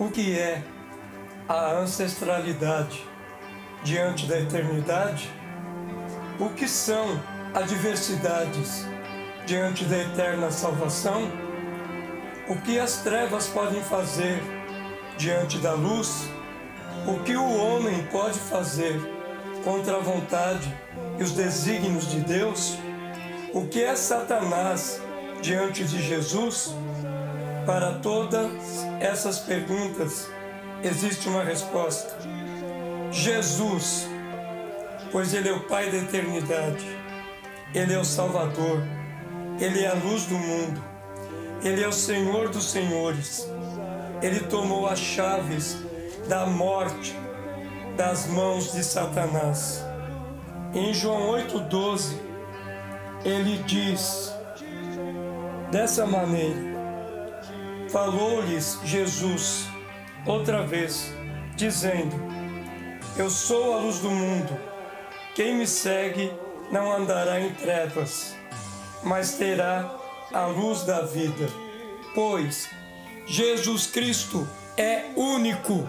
o que é a ancestralidade diante da eternidade, o que são adversidades diante da eterna salvação, o que as trevas podem fazer diante da luz, o que o homem pode fazer contra a vontade e os desígnios de Deus, o que é Satanás diante de Jesus, para todas essas perguntas existe uma resposta. Jesus, pois Ele é o Pai da eternidade, Ele é o Salvador, Ele é a luz do mundo, Ele é o Senhor dos Senhores, Ele tomou as chaves da morte das mãos de Satanás. Em João 8,12, ele diz dessa maneira: Falou-lhes Jesus outra vez, dizendo: Eu sou a luz do mundo. Quem me segue não andará em trevas, mas terá a luz da vida. Pois Jesus Cristo é único